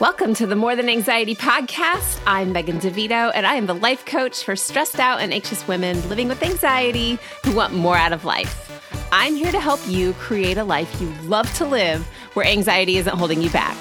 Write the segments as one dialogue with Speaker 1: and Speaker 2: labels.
Speaker 1: Welcome to the More Than Anxiety podcast. I'm Megan DeVito, and I am the life coach for stressed out and anxious women living with anxiety who want more out of life. I'm here to help you create a life you love to live where anxiety isn't holding you back.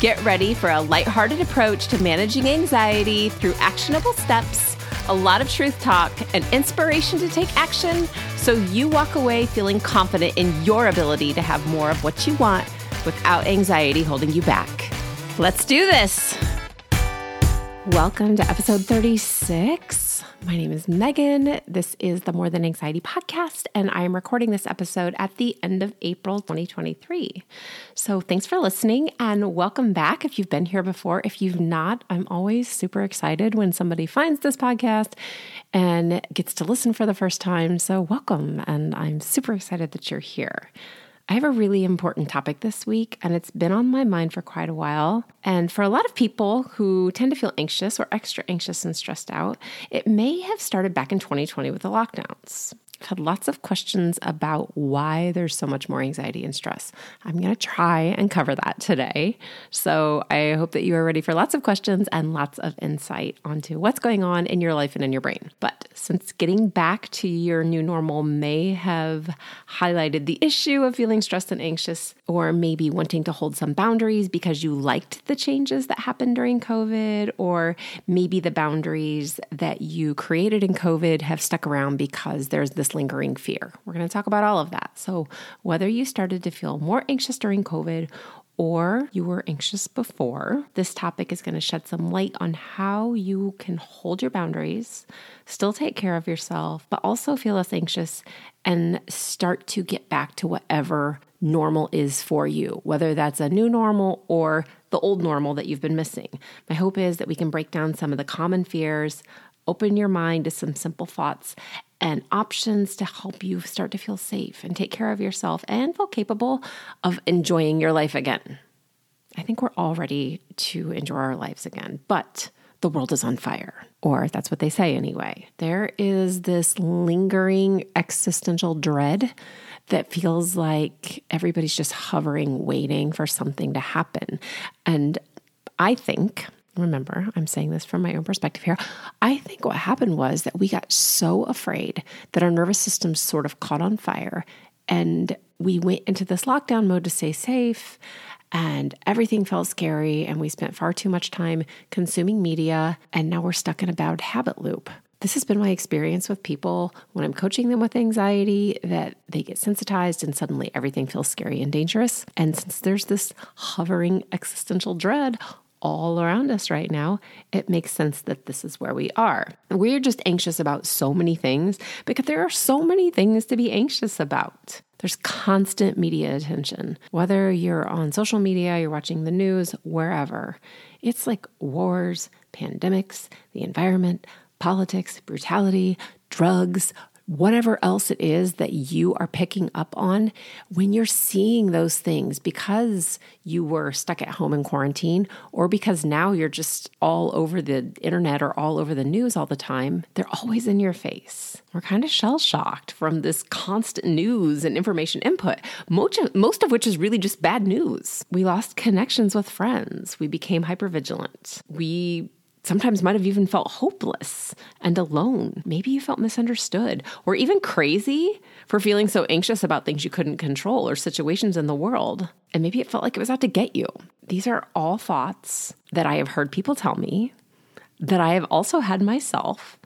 Speaker 1: Get ready for a lighthearted approach to managing anxiety through actionable steps, a lot of truth talk, and inspiration to take action so you walk away feeling confident in your ability to have more of what you want without anxiety holding you back. Let's do this. Welcome to episode 36. My name is Megan. This is the More Than Anxiety podcast, and I am recording this episode at the end of April 2023. So, thanks for listening and welcome back if you've been here before. If you've not, I'm always super excited when somebody finds this podcast and gets to listen for the first time. So, welcome, and I'm super excited that you're here. I have a really important topic this week, and it's been on my mind for quite a while. And for a lot of people who tend to feel anxious or extra anxious and stressed out, it may have started back in 2020 with the lockdowns. Had lots of questions about why there's so much more anxiety and stress. I'm going to try and cover that today. So I hope that you are ready for lots of questions and lots of insight onto what's going on in your life and in your brain. But since getting back to your new normal may have highlighted the issue of feeling stressed and anxious, or maybe wanting to hold some boundaries because you liked the changes that happened during COVID, or maybe the boundaries that you created in COVID have stuck around because there's this lingering fear. We're going to talk about all of that. So, whether you started to feel more anxious during COVID or you were anxious before, this topic is going to shed some light on how you can hold your boundaries, still take care of yourself, but also feel less anxious and start to get back to whatever normal is for you, whether that's a new normal or the old normal that you've been missing. My hope is that we can break down some of the common fears, open your mind to some simple thoughts, and options to help you start to feel safe and take care of yourself and feel capable of enjoying your life again. I think we're all ready to enjoy our lives again, but the world is on fire, or that's what they say anyway. There is this lingering existential dread that feels like everybody's just hovering, waiting for something to happen. And I think remember, I'm saying this from my own perspective here. I think what happened was that we got so afraid that our nervous system sort of caught on fire and we went into this lockdown mode to stay safe and everything felt scary and we spent far too much time consuming media and now we're stuck in a bad habit loop. This has been my experience with people when I'm coaching them with anxiety that they get sensitized and suddenly everything feels scary and dangerous. And since there's this hovering existential dread, all around us right now, it makes sense that this is where we are. We're just anxious about so many things because there are so many things to be anxious about. There's constant media attention. Whether you're on social media, you're watching the news, wherever, it's like wars, pandemics, the environment, politics, brutality, drugs, whatever else it is that you are picking up on, when you're seeing those things because you were stuck at home in quarantine, or because now you're just all over the internet or all over the news all the time, they're always in your face. We're kind of shell shocked from this constant news and information input, most of, most of which is really just bad news. We lost connections with friends. We became hypervigilant. We sometimes might have even felt hopeless and alone. Maybe you felt misunderstood or even crazy for feeling so anxious about things you couldn't control or situations in the world. And maybe it felt like it was out to get you. These are all thoughts that I have heard people tell me, that I have also had myself.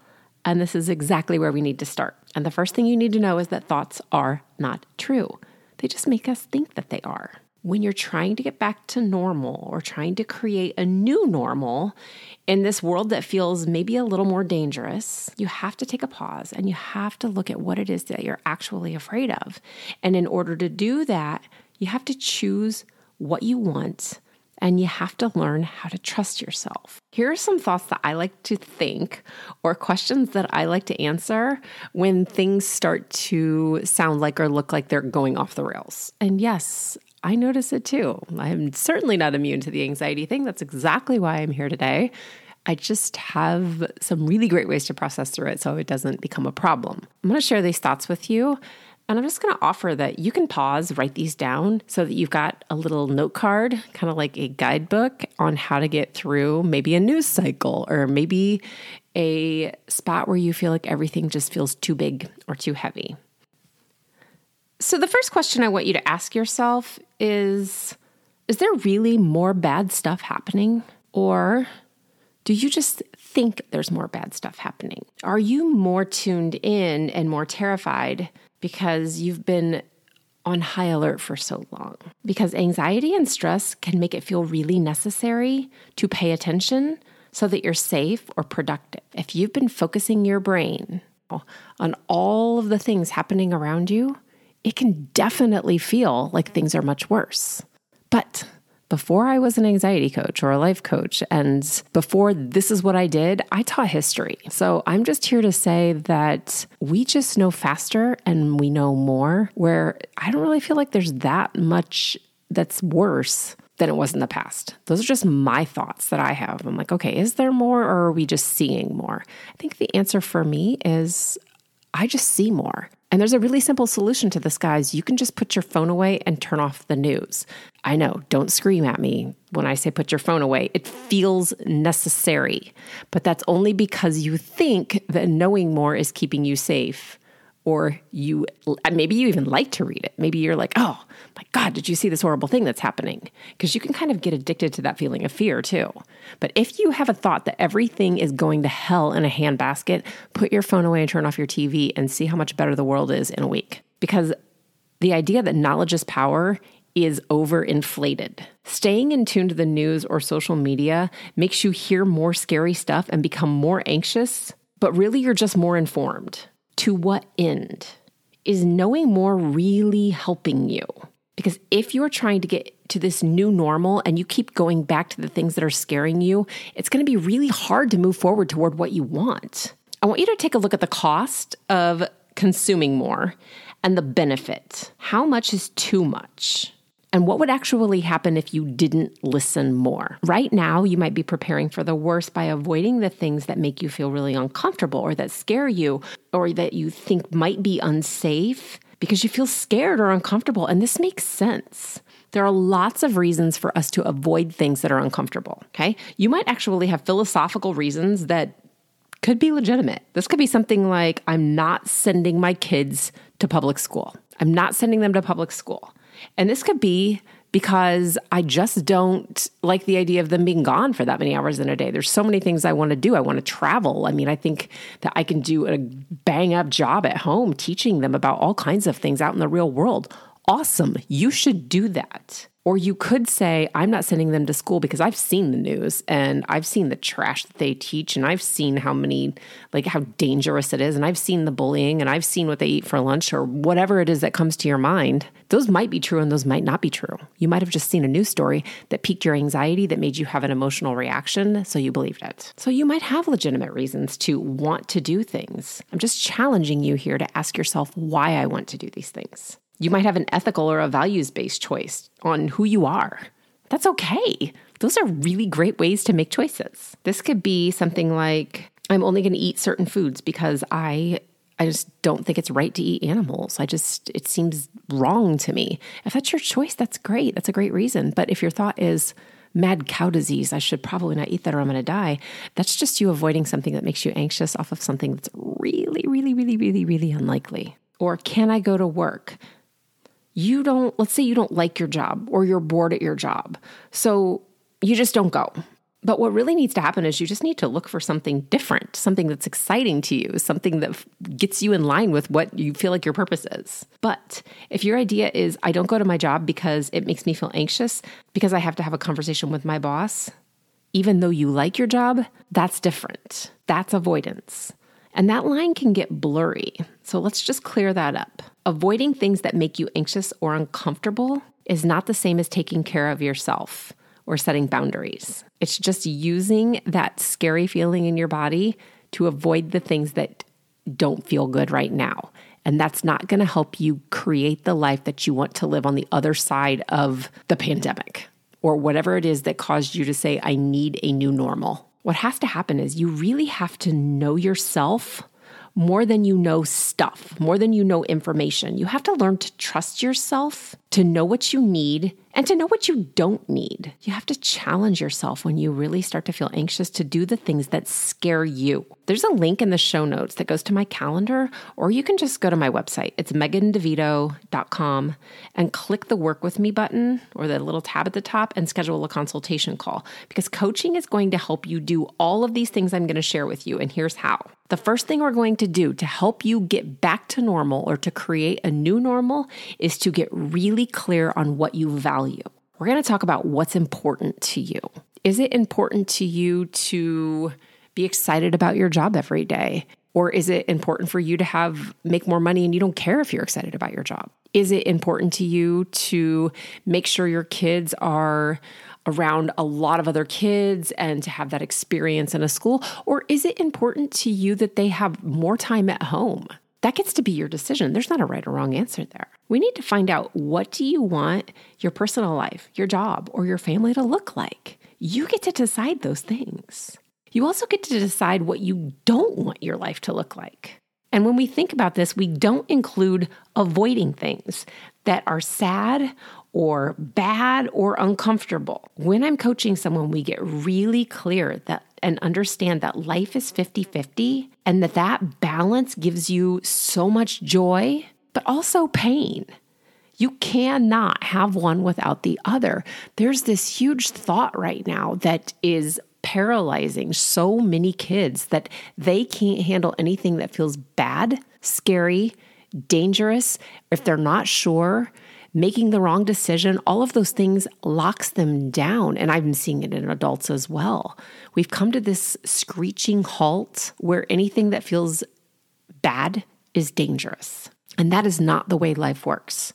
Speaker 1: And this is exactly where we need to start. And the first thing you need to know is that thoughts are not true, they just make us think that they are when you're trying to get back to normal or trying to create a new normal in this world that feels maybe a little more dangerous, you have to take a pause and you have to look at what it is that you're actually afraid of. And in order to do that, you have to choose what you want and you have to learn how to trust yourself. Here are some thoughts that I like to think or questions that I like to answer when things start to sound like or look like they're going off the rails. And yes, I notice it too. I'm certainly not immune to the anxiety thing. That's exactly why I'm here today. I just have some really great ways to process through it so it doesn't become a problem. I'm going to share these thoughts with you And I'm just going to offer that you can pause, write these down so that you've got a little note card, kind of like a guidebook on how to get through maybe a news cycle or maybe a spot where you feel like everything just feels too big or too heavy. So, the first question I want you to ask yourself is Is there really more bad stuff happening? Or do you just think there's more bad stuff happening? Are you more tuned in and more terrified because you've been on high alert for so long. Because anxiety and stress can make it feel really necessary to pay attention so that you're safe or productive. If you've been focusing your brain on all of the things happening around you, it can definitely feel like things are much worse. But before I was an anxiety coach or a life coach, and before this is what I did, I taught history. So I'm just here to say that we just know faster and we know more, where I don't really feel like there's that much that's worse than it was in the past. Those are just my thoughts that I have. I'm like, okay, is there more or are we just seeing more? I think the answer for me is I just see more. And there's a really simple solution to this, guys. You can just put your phone away and turn off the news. I know, don't scream at me when I say put your phone away. It feels necessary, but that's only because you think that knowing more is keeping you safe or you uh, maybe you even like to read it. Maybe you're like, oh my God, did you see this horrible thing that's happening? Because you can kind of get addicted to that feeling of fear too. But if you have a thought that everything is going to hell in a handbasket, put your phone away and turn off your TV and see how much better the world is in a week. Because the idea that knowledge is power is overinflated. Staying in tune to the news or social media makes you hear more scary stuff and become more anxious, but really you're just more informed. To what end? Is knowing more really helping you? Because if you're trying to get to this new normal and you keep going back to the things that are scaring you, it's going to be really hard to move forward toward what you want. I want you to take a look at the cost of consuming more and the benefit. How much is too much? And what would actually happen if you didn't listen more. Right now, you might be preparing for the worst by avoiding the things that make you feel really uncomfortable or that scare you or that you think might be unsafe because you feel scared or uncomfortable. And this makes sense. There are lots of reasons for us to avoid things that are uncomfortable. Okay. You might actually have philosophical reasons that could be legitimate. This could be something like I'm not sending my kids to public school. I'm not sending them to public school. And this could be because I just don't like the idea of them being gone for that many hours in a day. There's so many things I want to do. I want to travel. I mean, I think that I can do a bang up job at home teaching them about all kinds of things out in the real world. Awesome. You should do that. Or you could say, I'm not sending them to school because I've seen the news and I've seen the trash that they teach and I've seen how many, like how dangerous it is. And I've seen the bullying and I've seen what they eat for lunch or whatever it is that comes to your mind. Those might be true and those might not be true. You might have just seen a news story that piqued your anxiety, that made you have an emotional reaction. So you believed it. So you might have legitimate reasons to want to do things. I'm just challenging you here to ask yourself why I want to do these things. You might have an ethical or a values based choice on who you are. That's okay. Those are really great ways to make choices. This could be something like I'm only going to eat certain foods because I I just don't think it's right to eat animals. I just it seems wrong to me. If that's your choice, that's great. That's a great reason. But if your thought is mad cow disease, I should probably not eat that or I'm going to die. That's just you avoiding something that makes you anxious off of something that's really, really, really, really, really unlikely. Or can I go to work? You don't, let's say you don't like your job or you're bored at your job. So you just don't go. But what really needs to happen is you just need to look for something different, something that's exciting to you, something that gets you in line with what you feel like your purpose is. But if your idea is, I don't go to my job because it makes me feel anxious, because I have to have a conversation with my boss, even though you like your job, that's different. That's avoidance. And that line can get blurry. So let's just clear that up. Avoiding things that make you anxious or uncomfortable is not the same as taking care of yourself or setting boundaries. It's just using that scary feeling in your body to avoid the things that don't feel good right now. And that's not going to help you create the life that you want to live on the other side of the pandemic or whatever it is that caused you to say, I need a new normal what has to happen is you really have to know yourself more than you know stuff, more than you know information. You have to learn to trust yourself, to know what you need, and to know what you don't need. You have to challenge yourself when you really start to feel anxious to do the things that scare you. There's a link in the show notes that goes to my calendar, or you can just go to my website. It's megandevito.com and click the work with me button or the little tab at the top and schedule a consultation call because coaching is going to help you do all of these things I'm going to share with you. And here's how. The first thing we're going to do to help you get back to normal or to create a new normal is to get really clear on what you value. We're going to talk about what's important to you. Is it important to you to be excited about your job every day? Or is it important for you to have make more money and you don't care if you're excited about your job? Is it important to you to make sure your kids are around a lot of other kids and to have that experience in a school? Or is it important to you that they have more time at home? That gets to be your decision. There's not a right or wrong answer there. We need to find out what do you want your personal life, your job, or your family to look like? You get to decide those things. You also get to decide what you don't want your life to look like. And when we think about this, we don't include avoiding things that are sad or bad or uncomfortable. When I'm coaching someone, we get really clear that and understand that life is 50 50 and that that balance gives you so much joy, but also pain. You cannot have one without the other. There's this huge thought right now that is paralyzing so many kids that they can't handle anything that feels bad, scary, dangerous. If they're not sure, making the wrong decision, all of those things locks them down. And I've been seeing it in adults as well. We've come to this screeching halt where anything that feels bad is dangerous. And that is not the way life works.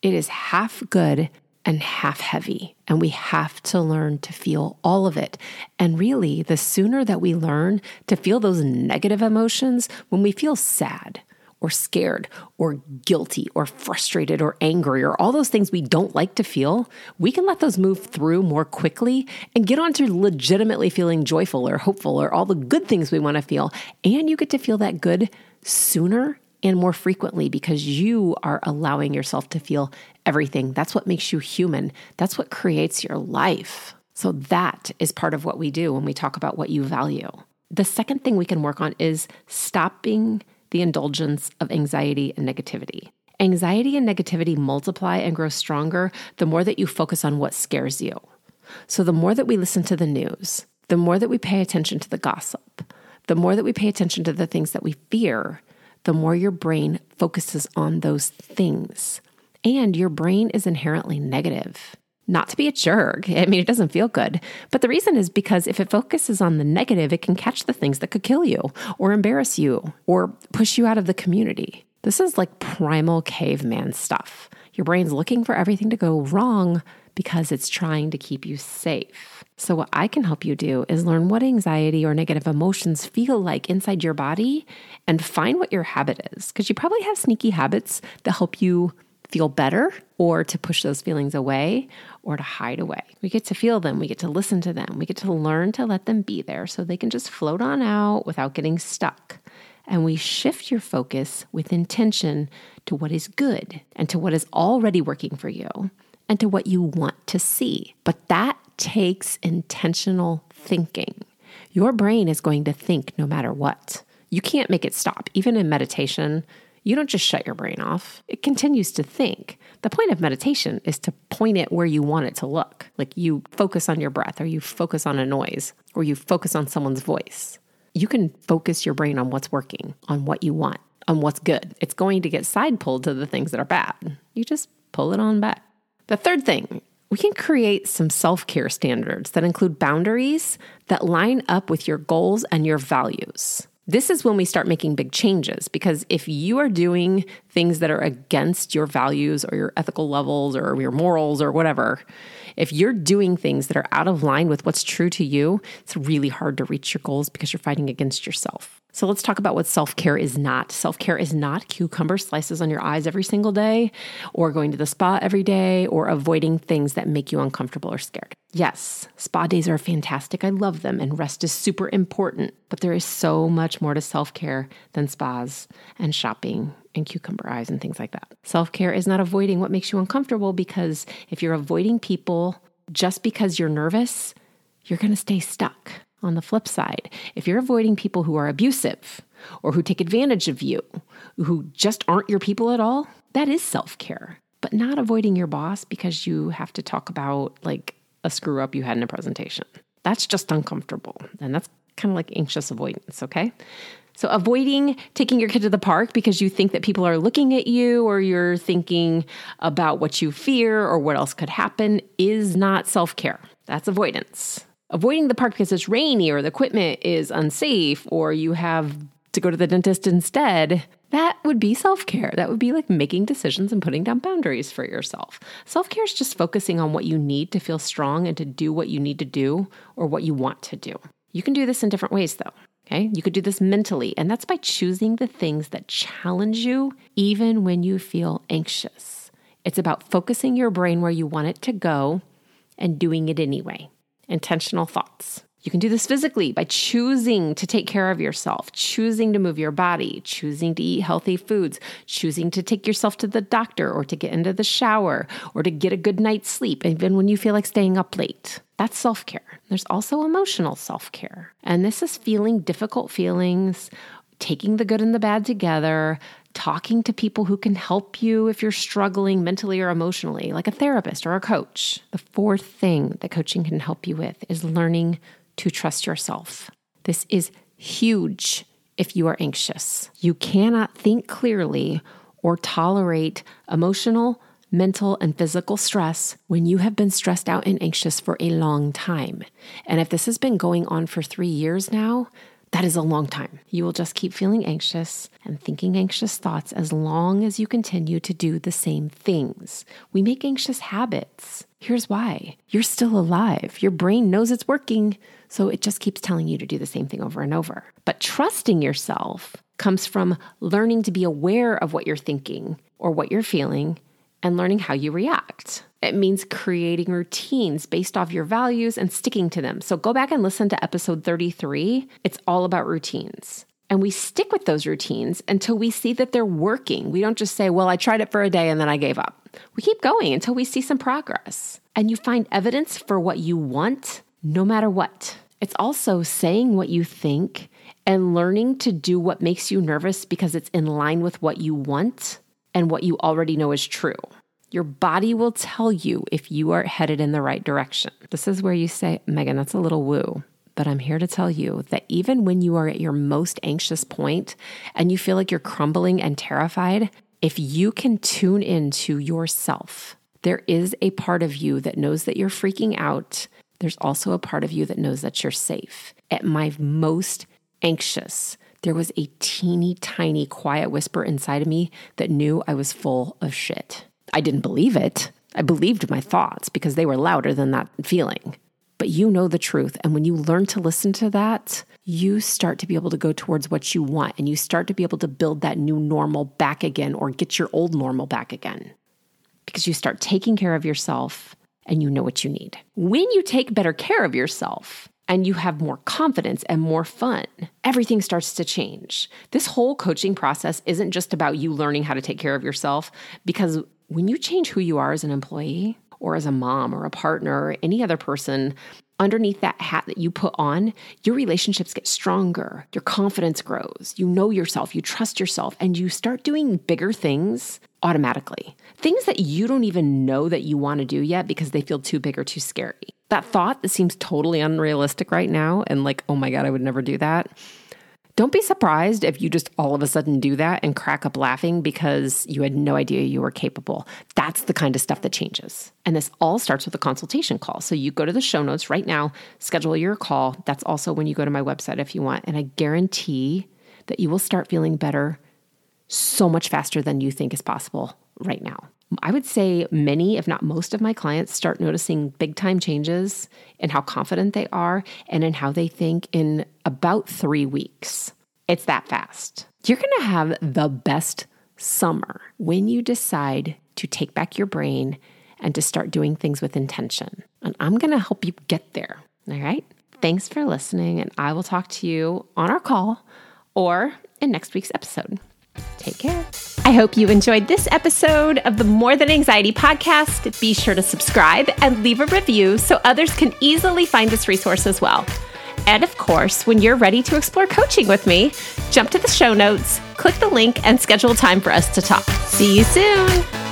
Speaker 1: It is half good and half heavy. And we have to learn to feel all of it. And really, the sooner that we learn to feel those negative emotions, when we feel sad, or scared or guilty or frustrated or angry or all those things we don't like to feel, we can let those move through more quickly and get on to legitimately feeling joyful or hopeful or all the good things we want to feel. And you get to feel that good sooner and more frequently because you are allowing yourself to feel everything. That's what makes you human. That's what creates your life. So, that is part of what we do when we talk about what you value. The second thing we can work on is stopping the indulgence of anxiety and negativity. Anxiety and negativity multiply and grow stronger the more that you focus on what scares you. So, the more that we listen to the news, the more that we pay attention to the gossip, the more that we pay attention to the things that we fear, the more your brain focuses on those things. And your brain is inherently negative not to be a jerk. I mean, it doesn't feel good. But the reason is because if it focuses on the negative, it can catch the things that could kill you or embarrass you or push you out of the community. This is like primal caveman stuff. Your brain's looking for everything to go wrong because it's trying to keep you safe. So, what I can help you do is learn what anxiety or negative emotions feel like inside your body and find what your habit is. Because you probably have sneaky habits that help you feel better or to push those feelings away or to hide away. We get to feel them, we get to listen to them, we get to learn to let them be there so they can just float on out without getting stuck. And we shift your focus with intention to what is good and to what is already working for you and to what you want to see. But that takes intentional thinking. Your brain is going to think no matter what. You can't make it stop. Even in meditation, you don't just shut your brain off, it continues to think. The point of meditation is to point it where you want it to look. Like you focus on your breath, or you focus on a noise, or you focus on someone's voice. You can focus your brain on what's working, on what you want, on what's good. It's going to get side pulled to the things that are bad. You just pull it on back. The third thing, we can create some self care standards that include boundaries that line up with your goals and your values. This is when we start making big changes because if you are doing things that are against your values or your ethical levels or your morals or whatever, if you're doing things that are out of line with what's true to you, it's really hard to reach your goals because you're fighting against yourself. So let's talk about what self care is not. Self care is not cucumber slices on your eyes every single day, or going to the spa every day, or avoiding things that make you uncomfortable or scared. Yes, spa days are fantastic. I love them, and rest is super important. But there is so much more to self care than spas and shopping and cucumber eyes and things like that. Self care is not avoiding what makes you uncomfortable because if you're avoiding people just because you're nervous, you're going to stay stuck. On the flip side, if you're avoiding people who are abusive or who take advantage of you, who just aren't your people at all, that is self care. But not avoiding your boss because you have to talk about like a screw up you had in a presentation. That's just uncomfortable. And that's kind of like anxious avoidance, okay? So, avoiding taking your kid to the park because you think that people are looking at you or you're thinking about what you fear or what else could happen is not self care. That's avoidance avoiding the park because it's rainy or the equipment is unsafe or you have to go to the dentist instead, that would be self care. That would be like making decisions and putting down boundaries for yourself. Self care is just focusing on what you need to feel strong and to do what you need to do or what you want to do. You can do this in different ways though. Okay. You could do this mentally, and that's by choosing the things that challenge you even when you feel anxious. It's about focusing your brain where you want it to go and doing it anyway intentional thoughts. You can do this physically by choosing to take care of yourself, choosing to move your body, choosing to eat healthy foods, choosing to take yourself to the doctor or to get into the shower or to get a good night's sleep, even when you feel like staying up late. That's self care. There's also emotional self care. And this is feeling difficult feelings, taking the good and the bad together, talking to people who can help you if you're struggling mentally or emotionally, like a therapist or a coach. The fourth thing that coaching can help you with is learning to trust yourself. This is huge if you are anxious. You cannot think clearly or tolerate emotional, mental, and physical stress when you have been stressed out and anxious for a long time. And if this has been going on for three years now, that is a long time. You will just keep feeling anxious and thinking anxious thoughts as long as you continue to do the same things. We make anxious habits. Here's why you're still alive. Your brain knows it's working, so it just keeps telling you to do the same thing over and over. But trusting yourself comes from learning to be aware of what you're thinking or what you're feeling and learning how you react. It means creating routines based off your values and sticking to them. So go back and listen to episode 33. It's all about routines. And we stick with those routines until we see that they're working. We don't just say, well, I tried it for a day and then I gave up. We keep going until we see some progress. And you find evidence for what you want no matter what. It's also saying what you think and learning to do what makes you nervous because it's in line with what you want and what you already know is true. Your body will tell you if you are headed in the right direction. This is where you say, Megan, that's a little woo. But I'm here to tell you that even when you are at your most anxious point and you feel like you're crumbling and terrified, if you can tune into yourself, there is a part of you that knows that you're freaking out. There's also a part of you that knows that you're safe. At my most anxious, there was a teeny tiny quiet whisper inside of me that knew I was full of shit. I didn't believe it. I believed my thoughts because they were louder than that feeling. But you know the truth. And when you learn to listen to that, you start to be able to go towards what you want and you start to be able to build that new normal back again or get your old normal back again because you start taking care of yourself and you know what you need. When you take better care of yourself, and you have more confidence and more fun, everything starts to change. This whole coaching process isn't just about you learning how to take care of yourself because when you change who you are as an employee or as a mom or a partner or any other person, underneath that hat that you put on, your relationships get stronger, your confidence grows, you know yourself, you trust yourself, and you start doing bigger things automatically. Things that you don't even know that you want to do yet because they feel too big or too scary. That thought that seems totally unrealistic right now and like, oh my God, I would never do that don't be surprised if you just all of a sudden do that and crack up laughing because you had no idea you were capable. That's the kind of stuff that changes. And this all starts with a consultation call. So you go to the show notes right now, schedule your call. That's also when you go to my website if you want. And I guarantee that you will start feeling better so much faster than you think is possible right now. I would say many, if not most, of my clients start noticing big time changes in how confident they are and in how they think in about three weeks. It's that fast. You're going to have the best summer when you decide to take back your brain and to start doing things with intention. And I'm going to help you get there. All right. Thanks for listening. And I will talk to you on our call or in next week's episode. Take care. I hope you enjoyed this episode of the More Than Anxiety podcast. Be sure to subscribe and leave a review so others can easily find this resource as well. And of course, when you're ready to explore coaching with me, jump to the show notes, click the link, and schedule time for us to talk. See you soon.